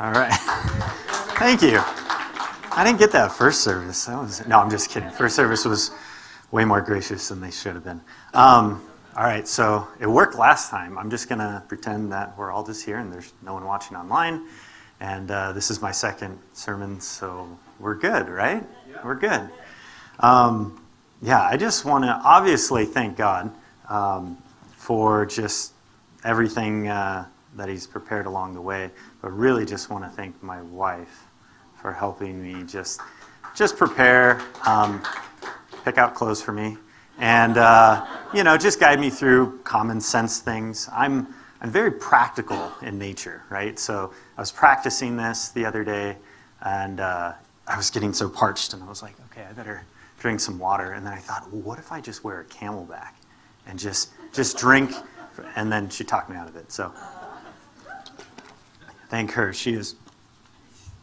All right. Thank you. I didn't get that first service. That was no. I'm just kidding. First service was way more gracious than they should have been. Um, all right, so it worked last time. I'm just gonna pretend that we're all just here and there's no one watching online. And uh, this is my second sermon, so we're good, right? Yeah. We're good. Um, yeah, I just want to obviously thank God um, for just everything uh, that He's prepared along the way, but really just want to thank my wife for helping me just just prepare, um, pick out clothes for me, and uh, you know just guide me through common sense things. I'm I'm very practical in nature, right? So I was practicing this the other day, and uh, I was getting so parched, and I was like, okay, I better drink some water. And then I thought, well, what if I just wear a CamelBak and just just drink? And then she talked me out of it. So thank her. She is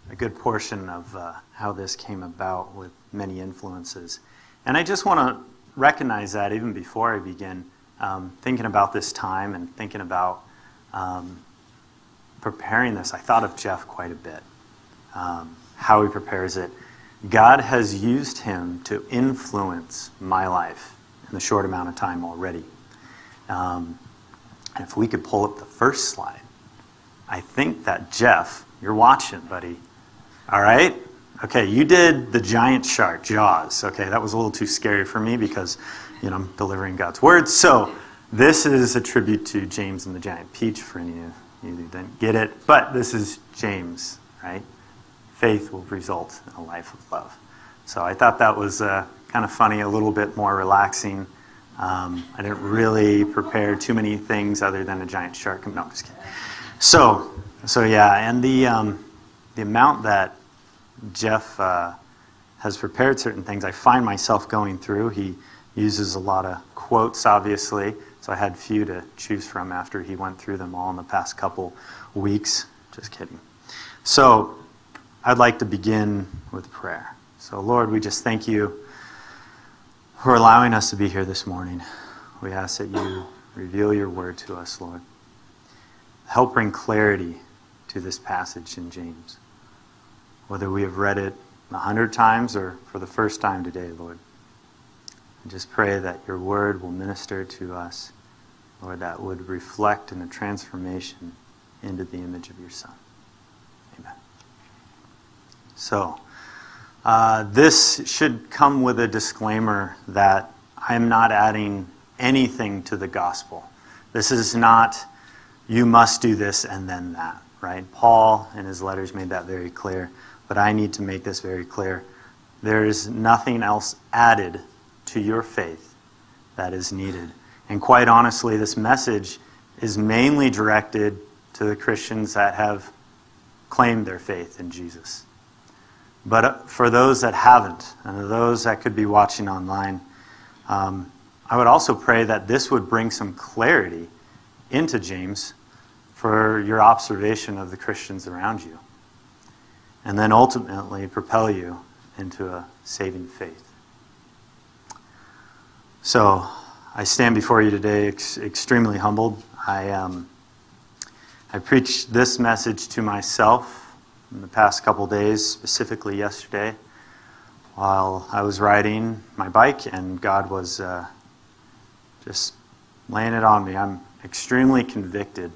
a good portion of uh, how this came about with many influences. And I just want to recognize that even before I begin um, thinking about this time and thinking about um, preparing this, I thought of Jeff quite a bit, um, how he prepares it. God has used him to influence my life in the short amount of time already. Um, and if we could pull up the first slide, I think that Jeff, you're watching, buddy. All right? Okay, you did the giant shark, Jaws. Okay, that was a little too scary for me because, you know, I'm delivering God's word. So, this is a tribute to James and the giant peach for any of you who didn't get it. But this is James, right? Faith will result in a life of love. So, I thought that was uh, kind of funny, a little bit more relaxing. Um, I didn't really prepare too many things other than a giant shark. No, I'm just kidding. So, so yeah, and the um, the amount that Jeff uh, has prepared certain things, I find myself going through. He uses a lot of quotes, obviously, so I had few to choose from after he went through them all in the past couple weeks. Just kidding. So, I'd like to begin with prayer. So, Lord, we just thank you for allowing us to be here this morning. We ask that you reveal your word to us, Lord. Help bring clarity to this passage in James, whether we have read it a hundred times or for the first time today, Lord. I just pray that your word will minister to us, Lord, that would reflect in a transformation into the image of your Son. Amen. So, uh, this should come with a disclaimer that I'm not adding anything to the gospel. This is not you must do this and then that, right? Paul in his letters made that very clear, but I need to make this very clear. There is nothing else added to your faith that is needed. And quite honestly, this message is mainly directed to the Christians that have claimed their faith in Jesus. But uh, for those that haven't, and those that could be watching online, um, I would also pray that this would bring some clarity into James for your observation of the Christians around you, and then ultimately propel you into a saving faith. So, I stand before you today ex- extremely humbled. I, um, I preached this message to myself in the past couple days, specifically yesterday, while I was riding my bike, and God was uh, just laying it on me. I'm extremely convicted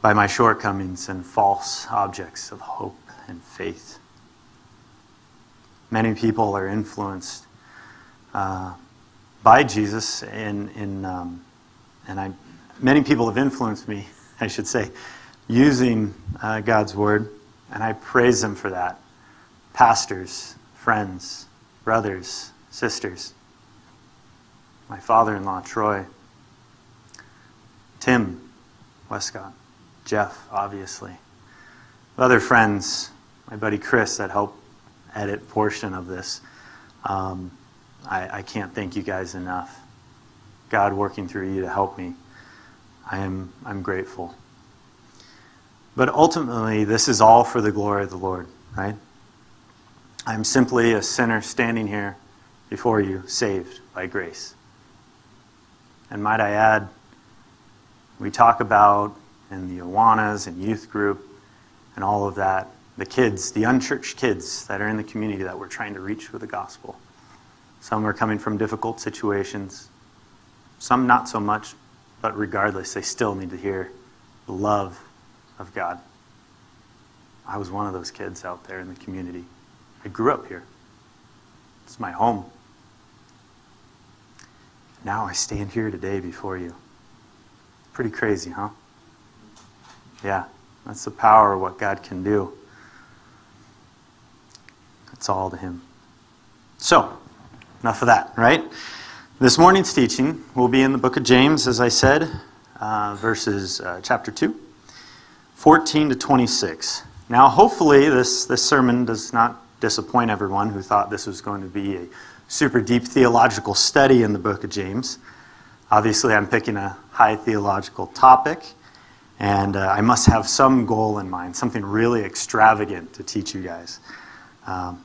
by my shortcomings and false objects of hope and faith. Many people are influenced uh, by Jesus, in, in, um, and I, many people have influenced me, I should say, using uh, God's Word, and I praise them for that. Pastors, friends, brothers, sisters, my father in law, Troy, Tim Westcott. Jeff, obviously. Other friends, my buddy Chris, that helped edit portion of this. Um, I, I can't thank you guys enough. God working through you to help me. I am I'm grateful. But ultimately, this is all for the glory of the Lord, right? I'm simply a sinner standing here before you, saved by grace. And might I add, we talk about and the Awanas and youth group and all of that. The kids, the unchurched kids that are in the community that we're trying to reach with the gospel. Some are coming from difficult situations, some not so much, but regardless, they still need to hear the love of God. I was one of those kids out there in the community. I grew up here. It's my home. Now I stand here today before you. Pretty crazy, huh? Yeah, that's the power of what God can do. It's all to Him. So, enough of that, right? This morning's teaching will be in the book of James, as I said, uh, verses uh, chapter 2, 14 to 26. Now, hopefully, this, this sermon does not disappoint everyone who thought this was going to be a super deep theological study in the book of James. Obviously, I'm picking a high theological topic, and uh, I must have some goal in mind, something really extravagant to teach you guys. Um,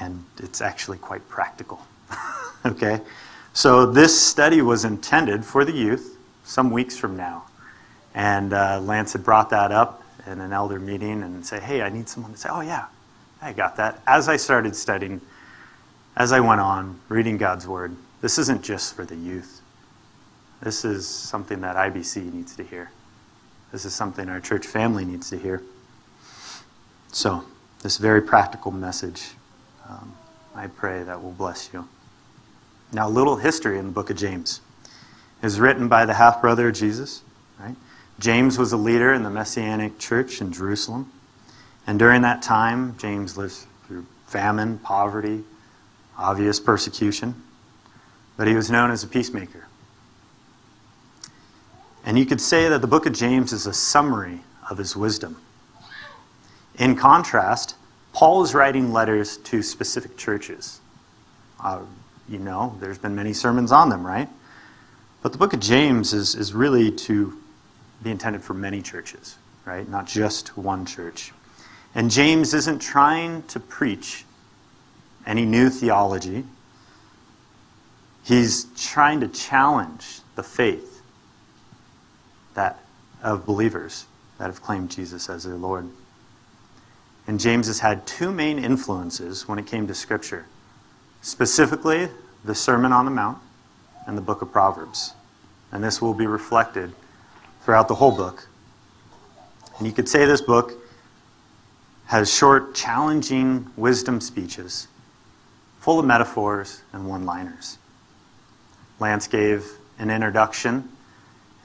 and it's actually quite practical. okay? So, this study was intended for the youth some weeks from now. And uh, Lance had brought that up in an elder meeting and say, hey, I need someone to say, oh, yeah, I got that. As I started studying, as I went on reading God's Word, this isn't just for the youth. This is something that IBC needs to hear. This is something our church family needs to hear. So, this very practical message, um, I pray that will bless you. Now, a little history in the book of James is written by the half brother of Jesus. Right? James was a leader in the Messianic church in Jerusalem. And during that time, James lived through famine, poverty, obvious persecution, but he was known as a peacemaker. And you could say that the book of James is a summary of his wisdom. In contrast, Paul is writing letters to specific churches. Uh, you know, there's been many sermons on them, right? But the book of James is, is really to be intended for many churches, right? Not just one church. And James isn't trying to preach any new theology. He's trying to challenge the faith that of believers that have claimed Jesus as their Lord. And James has had two main influences when it came to Scripture, specifically the Sermon on the Mount and the book of Proverbs. And this will be reflected throughout the whole book. And you could say this book has short, challenging wisdom speeches full of metaphors and one liners. Lance gave an introduction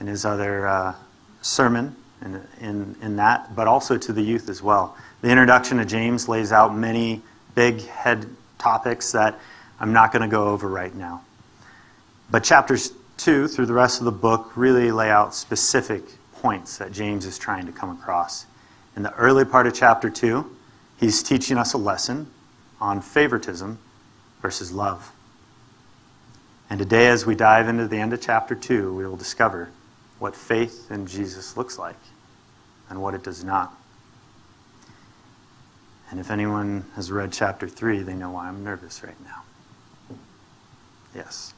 in his other uh, sermon in, in, in that, but also to the youth as well. The introduction to James lays out many big head topics that I'm not going to go over right now. But chapters 2 through the rest of the book really lay out specific points that James is trying to come across. In the early part of chapter 2, he's teaching us a lesson on favoritism versus love. And today, as we dive into the end of chapter 2, we will discover what faith in Jesus looks like and what it does not. And if anyone has read chapter 3, they know why I'm nervous right now. Yes.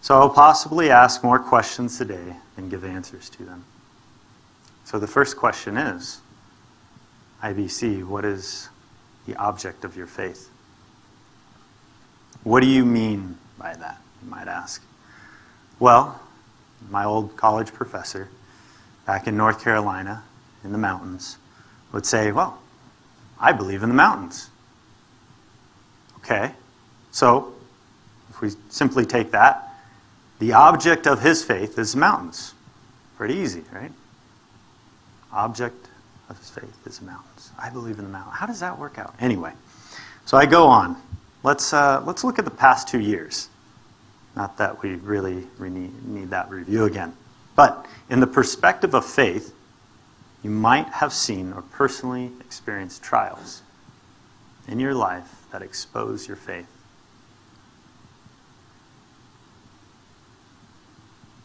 So I'll possibly ask more questions today than give answers to them. So the first question is IBC, what is the object of your faith? What do you mean by that, you might ask? Well, my old college professor back in North Carolina in the mountains would say, Well, I believe in the mountains. Okay, so if we simply take that, the object of his faith is mountains. Pretty easy, right? Object of his faith is mountains. I believe in the mountain. How does that work out? Anyway, so I go on. Let's, uh, let's look at the past two years. Not that we really need, that review again. But in the perspective of faith, you might have seen or personally experienced trials in your life that expose your faith.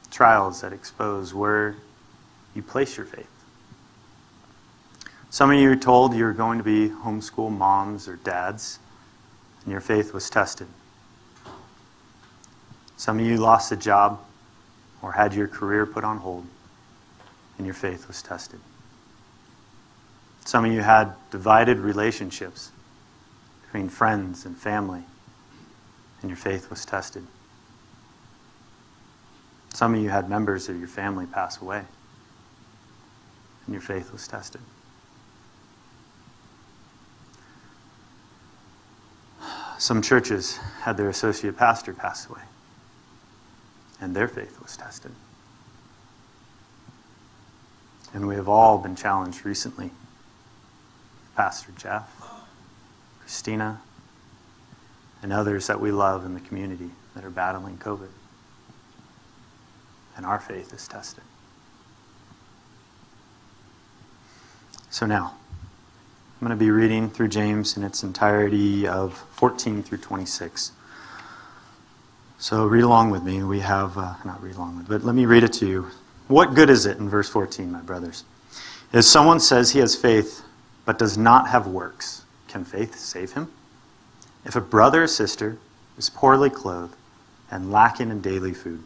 Trials that expose where you place your faith. Some of you are told you're going to be homeschool moms or dads, and your faith was tested. Some of you lost a job or had your career put on hold, and your faith was tested. Some of you had divided relationships between friends and family, and your faith was tested. Some of you had members of your family pass away, and your faith was tested. Some churches had their associate pastor pass away, and their faith was tested. And we have all been challenged recently. Pastor Jeff, Christina, and others that we love in the community that are battling COVID. And our faith is tested. So now, I'm going to be reading through James in its entirety of 14 through 26. So read along with me. We have, uh, not read along with, but let me read it to you. What good is it in verse 14, my brothers? If someone says he has faith but does not have works, can faith save him? If a brother or sister is poorly clothed and lacking in daily food,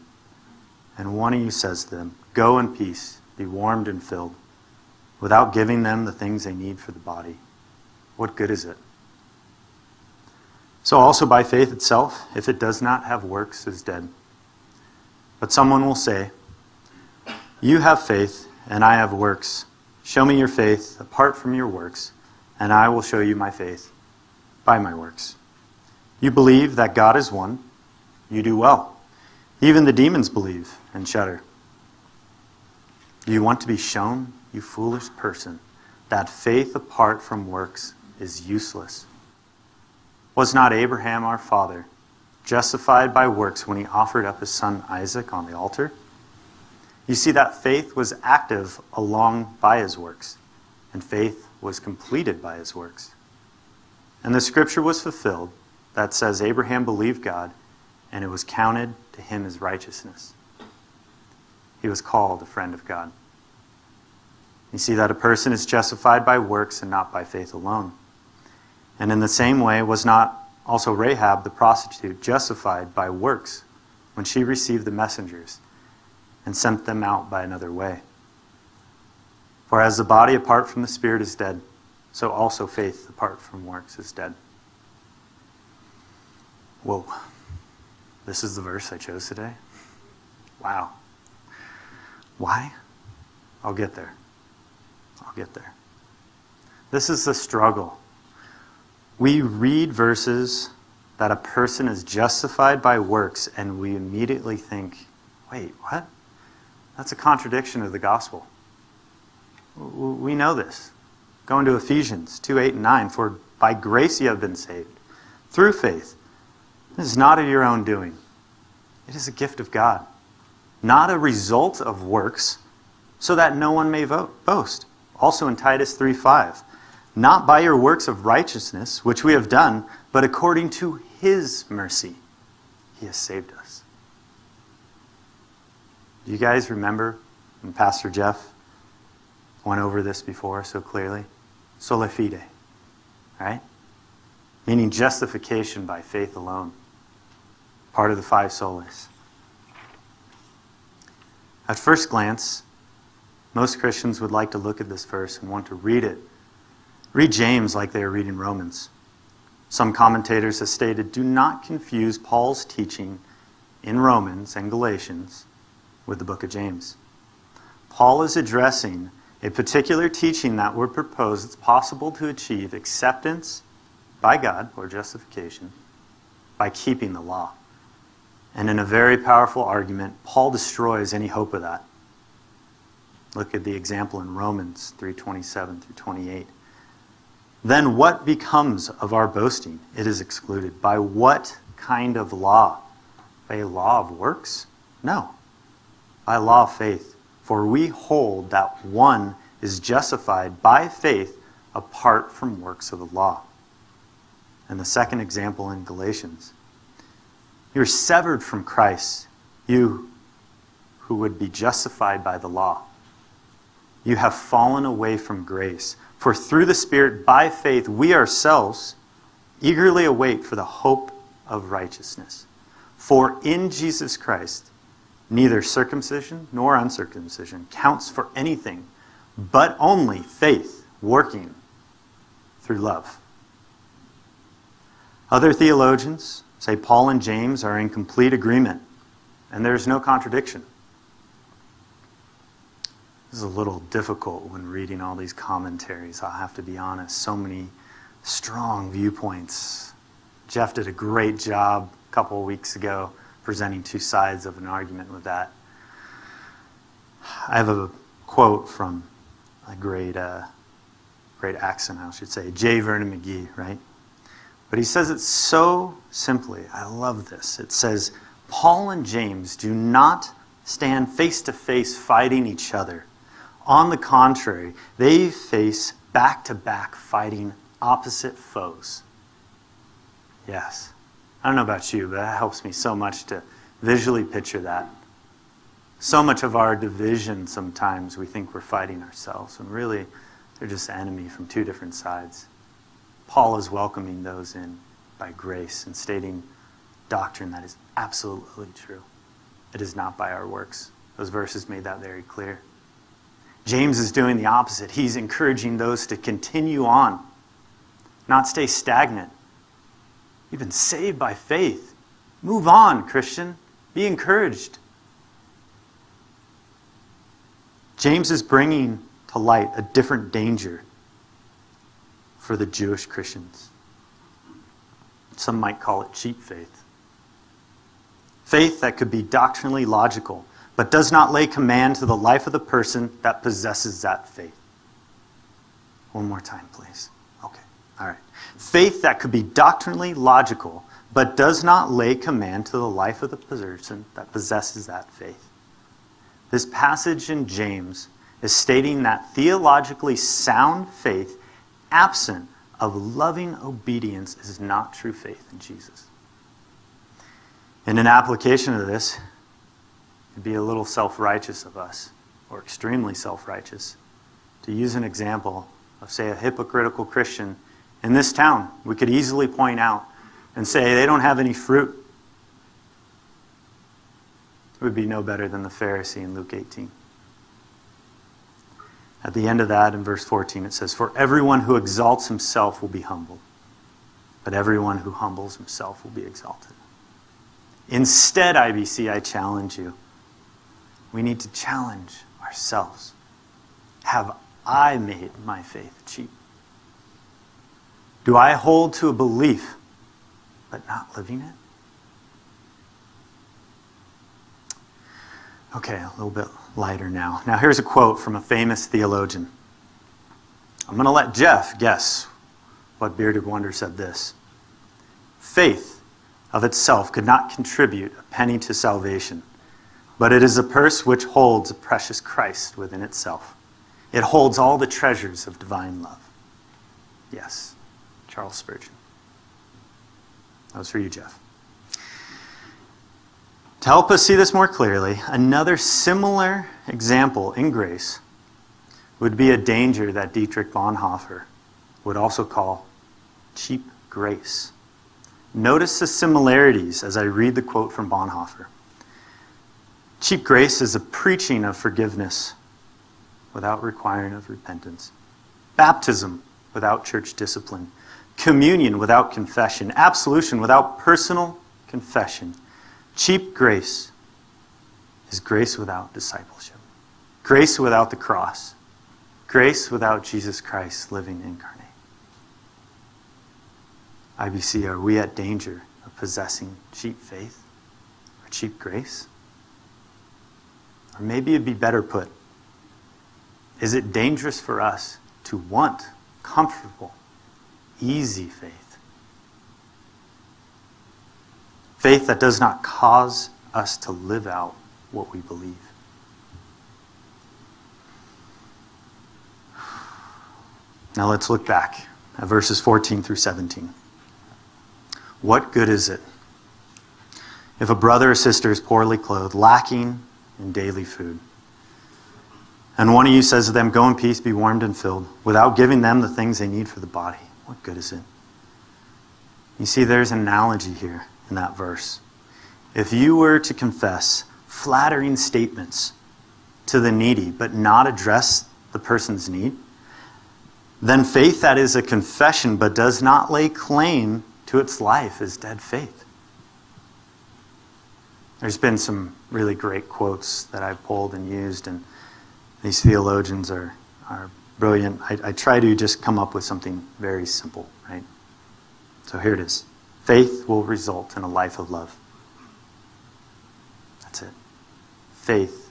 and one of you says to them, Go in peace, be warmed and filled, without giving them the things they need for the body, what good is it? So also by faith itself, if it does not have works, is dead. But someone will say, You have faith, and I have works. Show me your faith apart from your works, and I will show you my faith by my works. You believe that God is one, you do well. Even the demons believe and shudder. Do you want to be shown, you foolish person, that faith apart from works is useless? Was not Abraham our father justified by works when he offered up his son Isaac on the altar? You see that faith was active along by his works, and faith was completed by his works. And the scripture was fulfilled that says Abraham believed God, and it was counted to him as righteousness. He was called a friend of God. You see that a person is justified by works and not by faith alone. And in the same way, was not also Rahab the prostitute justified by works when she received the messengers and sent them out by another way? For as the body apart from the spirit is dead, so also faith apart from works is dead. Whoa. This is the verse I chose today? Wow. Why? I'll get there. I'll get there. This is the struggle. We read verses that a person is justified by works, and we immediately think, wait, what? That's a contradiction of the gospel. We know this. Going to Ephesians 2 8 and 9. For by grace you have been saved, through faith. This is not of your own doing, it is a gift of God, not a result of works, so that no one may vote, boast. Also in Titus 3 5. Not by your works of righteousness, which we have done, but according to his mercy, he has saved us. Do you guys remember when Pastor Jeff went over this before so clearly? Sola fide, right? Meaning justification by faith alone. Part of the five solas. At first glance, most Christians would like to look at this verse and want to read it. Read James like they are reading Romans. Some commentators have stated do not confuse Paul's teaching in Romans and Galatians with the book of James. Paul is addressing a particular teaching that would propose it's possible to achieve acceptance by God or justification by keeping the law. And in a very powerful argument, Paul destroys any hope of that. Look at the example in Romans 3:27 through 28. Then what becomes of our boasting? It is excluded. By what kind of law? By a law of works? No. By law of faith. For we hold that one is justified by faith apart from works of the law. And the second example in Galatians you're severed from Christ, you who would be justified by the law. You have fallen away from grace. For through the Spirit, by faith, we ourselves eagerly await for the hope of righteousness. For in Jesus Christ, Neither circumcision nor uncircumcision counts for anything, but only faith working through love. Other theologians say Paul and James are in complete agreement, and there's no contradiction. Is a little difficult when reading all these commentaries, I'll have to be honest. So many strong viewpoints. Jeff did a great job a couple of weeks ago presenting two sides of an argument with that. I have a quote from a great, uh, great accent, I should say, J. Vernon McGee, right? But he says it so simply. I love this. It says, Paul and James do not stand face to face fighting each other. On the contrary, they face back to back fighting opposite foes. Yes. I don't know about you, but that helps me so much to visually picture that. So much of our division sometimes we think we're fighting ourselves, when really they're just enemy from two different sides. Paul is welcoming those in by grace and stating doctrine that is absolutely true. It is not by our works. Those verses made that very clear. James is doing the opposite. He's encouraging those to continue on, not stay stagnant. You've been saved by faith. Move on, Christian. Be encouraged. James is bringing to light a different danger for the Jewish Christians. Some might call it cheap faith. Faith that could be doctrinally logical, but does not lay command to the life of the person that possesses that faith. One more time, please. Okay, all right. Faith that could be doctrinally logical, but does not lay command to the life of the person that possesses that faith. This passage in James is stating that theologically sound faith, absent of loving obedience, is not true faith in Jesus. In an application of this, be a little self righteous of us, or extremely self righteous, to use an example of, say, a hypocritical Christian in this town. We could easily point out and say they don't have any fruit. It would be no better than the Pharisee in Luke 18. At the end of that, in verse 14, it says, For everyone who exalts himself will be humbled, but everyone who humbles himself will be exalted. Instead, IBC, I challenge you. We need to challenge ourselves. Have I made my faith cheap? Do I hold to a belief but not living it? Okay, a little bit lighter now. Now, here's a quote from a famous theologian. I'm going to let Jeff guess what Bearded Wonder said this Faith of itself could not contribute a penny to salvation, but it is a purse which holds a precious Christ within itself. It holds all the treasures of divine love. Yes, Charles Spurgeon. That was for you, Jeff. To help us see this more clearly, another similar example in grace would be a danger that Dietrich Bonhoeffer would also call cheap grace. Notice the similarities as I read the quote from Bonhoeffer. Cheap grace is a preaching of forgiveness without requiring of repentance, baptism without church discipline, communion without confession, absolution without personal confession. Cheap grace is grace without discipleship, grace without the cross, grace without Jesus Christ living incarnate. IBC, are we at danger of possessing cheap faith or cheap grace? Or maybe it'd be better put is it dangerous for us to want comfortable, easy faith? Faith that does not cause us to live out what we believe. Now let's look back at verses 14 through 17. What good is it if a brother or sister is poorly clothed, lacking in daily food? And one of you says to them, Go in peace, be warmed and filled, without giving them the things they need for the body. What good is it? You see, there's an analogy here in that verse. If you were to confess flattering statements to the needy, but not address the person's need, then faith that is a confession but does not lay claim to its life is dead faith. There's been some really great quotes that I've pulled and used, and these theologians are, are brilliant. I, I try to just come up with something very simple, right? So here it is faith will result in a life of love. That's it. Faith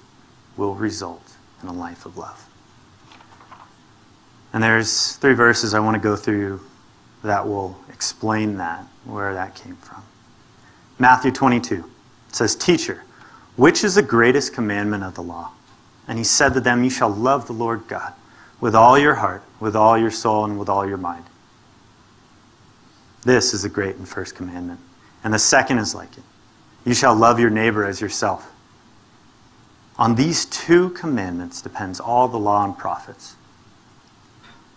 will result in a life of love. And there's three verses I want to go through that will explain that, where that came from. Matthew 22 says, Teacher, which is the greatest commandment of the law? And he said to them, You shall love the Lord God with all your heart, with all your soul, and with all your mind. This is the great and first commandment. And the second is like it You shall love your neighbor as yourself. On these two commandments depends all the law and prophets.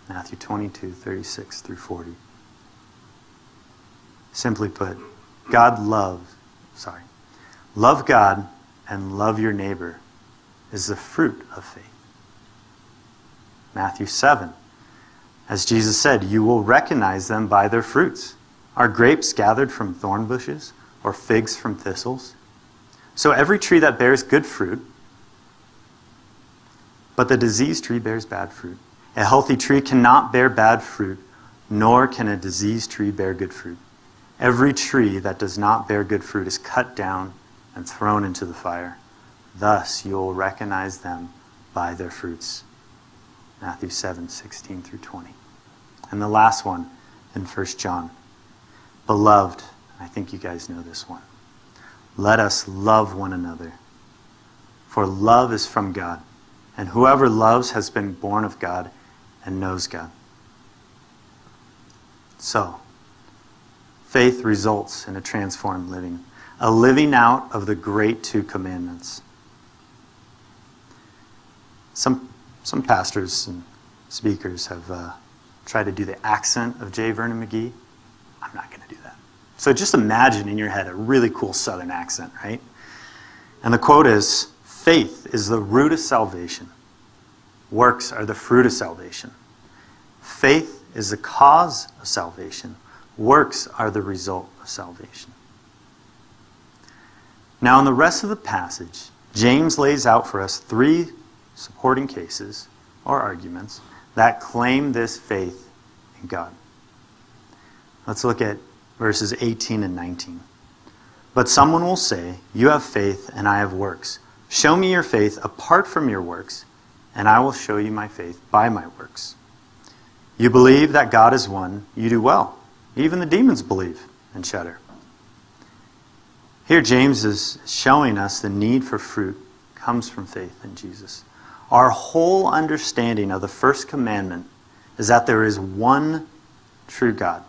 Matthew 22, 36 through 40. Simply put, God loves, sorry, love God and love your neighbor is the fruit of faith. Matthew 7. As Jesus said, you will recognize them by their fruits. Are grapes gathered from thorn bushes or figs from thistles? So every tree that bears good fruit, but the diseased tree bears bad fruit. A healthy tree cannot bear bad fruit, nor can a diseased tree bear good fruit. Every tree that does not bear good fruit is cut down and thrown into the fire. Thus you will recognize them by their fruits. Matthew 7, 16 through 20. And the last one in 1 John. Beloved, I think you guys know this one. Let us love one another. For love is from God, and whoever loves has been born of God and knows God. So, faith results in a transformed living, a living out of the great two commandments. Some, some pastors and speakers have uh, tried to do the accent of J. Vernon McGee. I'm not going to do that. So just imagine in your head a really cool southern accent, right? And the quote is Faith is the root of salvation. Works are the fruit of salvation. Faith is the cause of salvation. Works are the result of salvation. Now, in the rest of the passage, James lays out for us three supporting cases or arguments that claim this faith in God. Let's look at verses 18 and 19. But someone will say, You have faith, and I have works. Show me your faith apart from your works, and I will show you my faith by my works. You believe that God is one, you do well. Even the demons believe and shudder. Here, James is showing us the need for fruit comes from faith in Jesus. Our whole understanding of the first commandment is that there is one true God.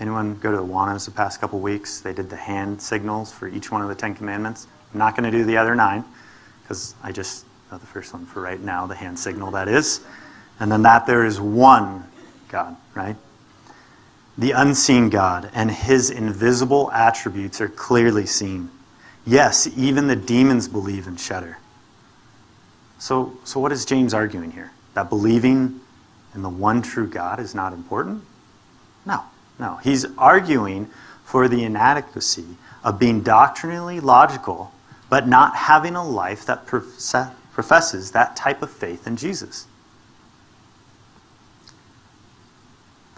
Anyone go to Awanas the past couple weeks? They did the hand signals for each one of the Ten Commandments. I'm not going to do the other nine because I just know the first one for right now, the hand signal that is. And then that there is one God, right? The unseen God and his invisible attributes are clearly seen. Yes, even the demons believe and shudder. So, so what is James arguing here? That believing in the one true God is not important? No, no. He's arguing for the inadequacy of being doctrinally logical, but not having a life that professes that type of faith in Jesus.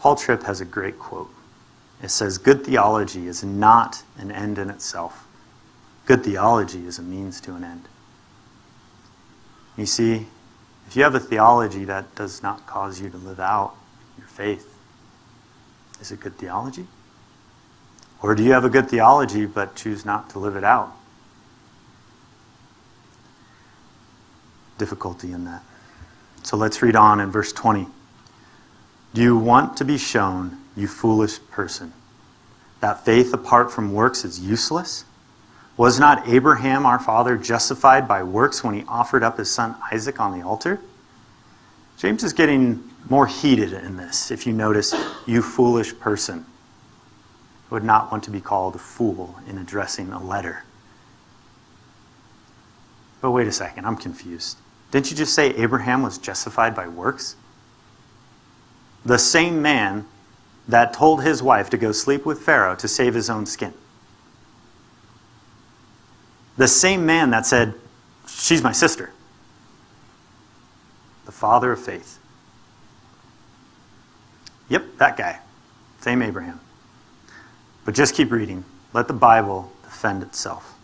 Paul Tripp has a great quote. It says, Good theology is not an end in itself. Good theology is a means to an end. You see, if you have a theology that does not cause you to live out your faith, is it good theology? Or do you have a good theology but choose not to live it out? Difficulty in that. So let's read on in verse 20. Do you want to be shown, you foolish person, that faith apart from works is useless? Was not Abraham our father justified by works when he offered up his son Isaac on the altar? James is getting more heated in this, if you notice, you foolish person. I would not want to be called a fool in addressing a letter. But wait a second, I'm confused. Didn't you just say Abraham was justified by works? The same man that told his wife to go sleep with Pharaoh to save his own skin. The same man that said, She's my sister. The father of faith. Yep, that guy. Same Abraham. But just keep reading. Let the Bible defend itself.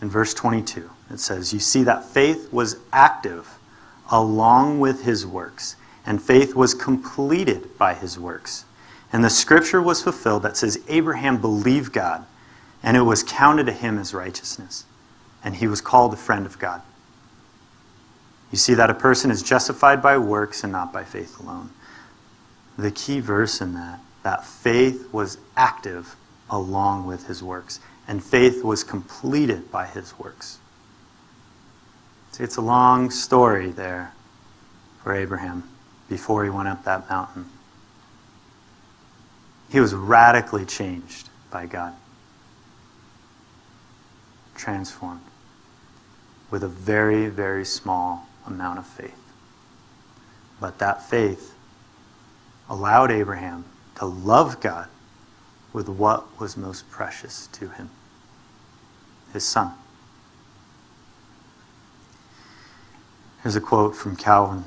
In verse 22, it says, You see that faith was active along with his works, and faith was completed by his works. And the scripture was fulfilled that says, Abraham believed God, and it was counted to him as righteousness, and he was called a friend of God. You see that a person is justified by works and not by faith alone. The key verse in that, that faith was active along with his works, and faith was completed by his works. See, it's a long story there for Abraham before he went up that mountain. He was radically changed by God, transformed with a very, very small amount of faith. But that faith allowed Abraham to love God with what was most precious to him his son. Here's a quote from Calvin.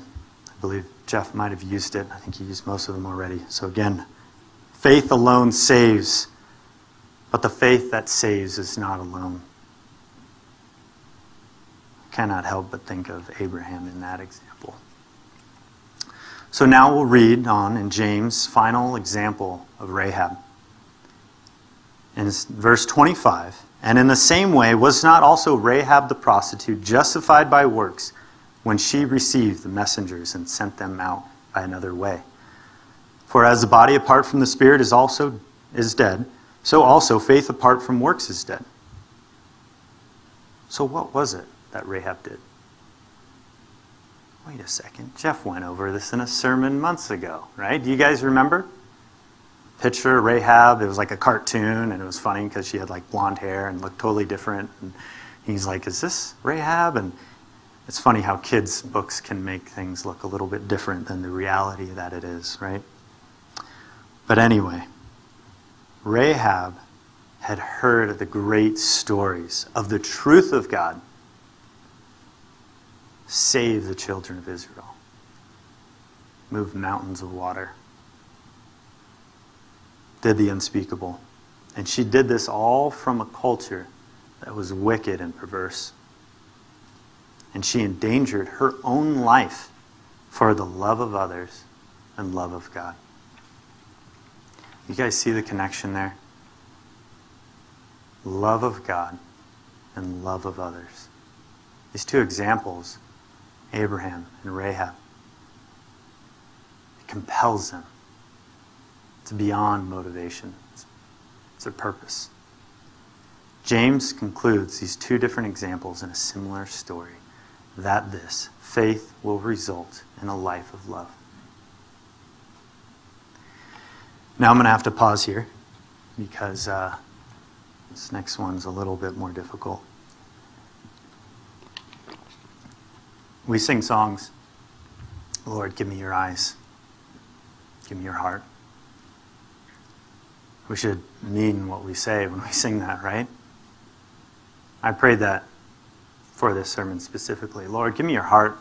I believe Jeff might have used it. I think he used most of them already. So, again, faith alone saves, but the faith that saves is not alone cannot help but think of Abraham in that example. So now we'll read on in James' final example of Rahab. In verse 25, and in the same way, was not also Rahab the prostitute justified by works when she received the messengers and sent them out by another way? For as the body apart from the spirit is also is dead, so also faith apart from works is dead. So what was it? that Rahab did. Wait a second. Jeff went over this in a sermon months ago, right? Do you guys remember? Picture Rahab. It was like a cartoon, and it was funny because she had like blonde hair and looked totally different. And he's like, Is this Rahab? And it's funny how kids' books can make things look a little bit different than the reality that it is, right? But anyway, Rahab had heard the great stories of the truth of God save the children of Israel, move mountains of water, did the unspeakable. And she did this all from a culture that was wicked and perverse. And she endangered her own life for the love of others and love of God. You guys see the connection there? Love of God and love of others. These two examples Abraham and Rahab. It compels them. It's beyond motivation, it's, it's a purpose. James concludes these two different examples in a similar story that this faith will result in a life of love. Now I'm going to have to pause here because uh, this next one's a little bit more difficult. We sing songs. Lord, give me your eyes. Give me your heart. We should mean what we say when we sing that, right? I prayed that for this sermon specifically. Lord, give me your heart.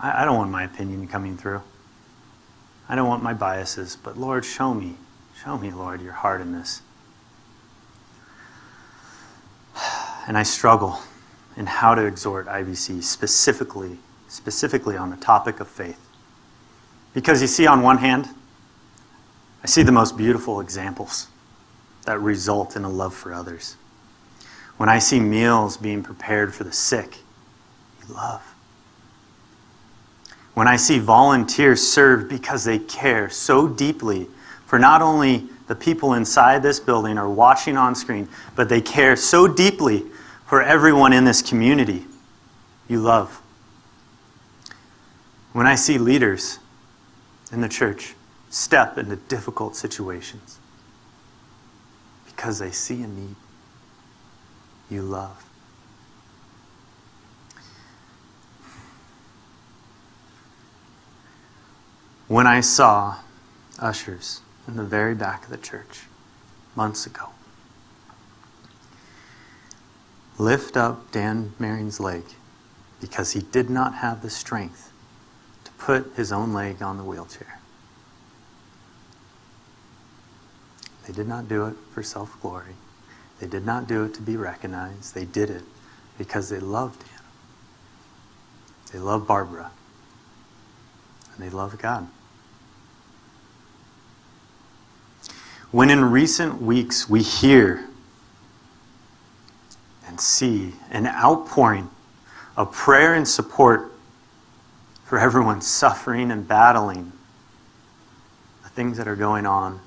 I, I don't want my opinion coming through. I don't want my biases, but Lord, show me. Show me, Lord, your heart in this. And I struggle in how to exhort IBC specifically, specifically on the topic of faith. Because you see, on one hand, I see the most beautiful examples that result in a love for others. When I see meals being prepared for the sick, you love. When I see volunteers serve because they care so deeply for not only the people inside this building or watching on screen, but they care so deeply for everyone in this community you love. When I see leaders in the church step into difficult situations because they see a need, you love. when I saw ushers in the very back of the church months ago lift up Dan Marion's leg because he did not have the strength to put his own leg on the wheelchair. They did not do it for self glory. They did not do it to be recognized. They did it because they loved him. They love Barbara. And they love God. When in recent weeks we hear and see an outpouring of prayer and support for everyone suffering and battling the things that are going on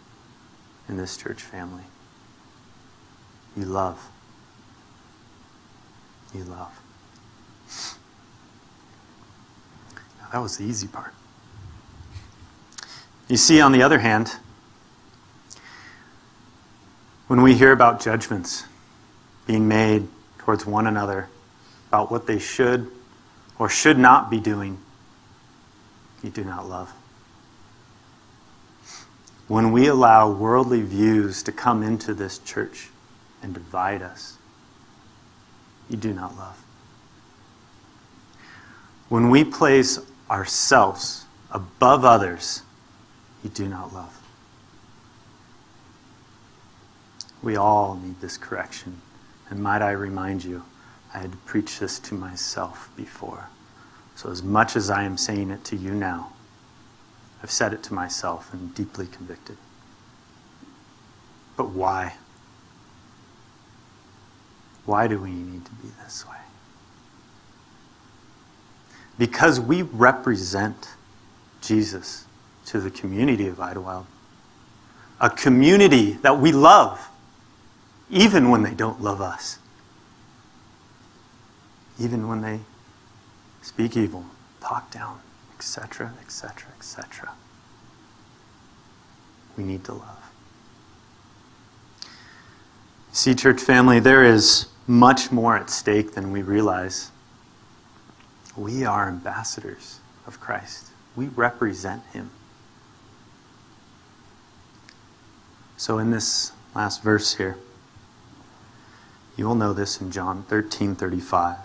in this church family. You love. You love. Now, that was the easy part. You see, on the other hand, when we hear about judgments being made towards one another about what they should or should not be doing, you do not love. When we allow worldly views to come into this church and divide us, you do not love. When we place ourselves above others, you do not love. We all need this correction. And might I remind you, I had preached this to myself before. So, as much as I am saying it to you now, I've said it to myself and deeply convicted. But why? Why do we need to be this way? Because we represent Jesus to the community of Idlewild. A community that we love, even when they don't love us. Even when they speak evil, talk down, etc., etc., etc. We need to love. See, church family, there is much more at stake than we realize. We are ambassadors of Christ, we represent Him. So, in this last verse here, you will know this in John 13 35.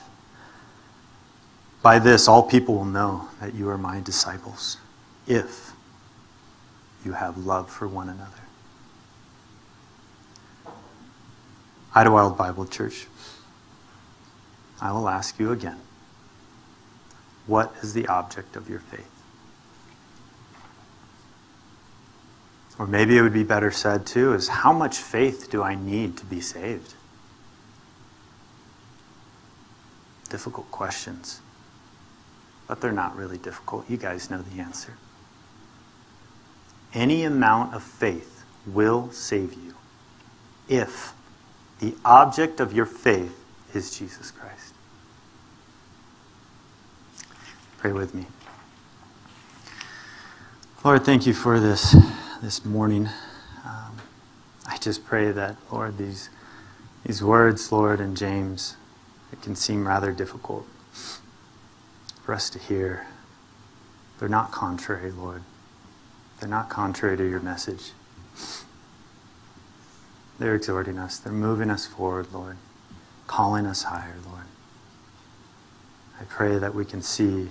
By this, all people will know that you are my disciples, if you have love for one another. Idlewild Bible Church, I will ask you again what is the object of your faith? Or maybe it would be better said too is how much faith do I need to be saved? Difficult questions. But they're not really difficult. You guys know the answer. Any amount of faith will save you if the object of your faith is Jesus Christ. Pray with me. Lord, thank you for this this morning. Um, I just pray that, Lord, these these words, Lord, and James, it can seem rather difficult for us to hear. They're not contrary, Lord. They're not contrary to your message. They're exhorting us, they're moving us forward, Lord, calling us higher, Lord. I pray that we can see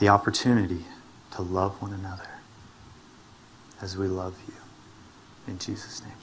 the opportunity to love one another as we love you. In Jesus' name.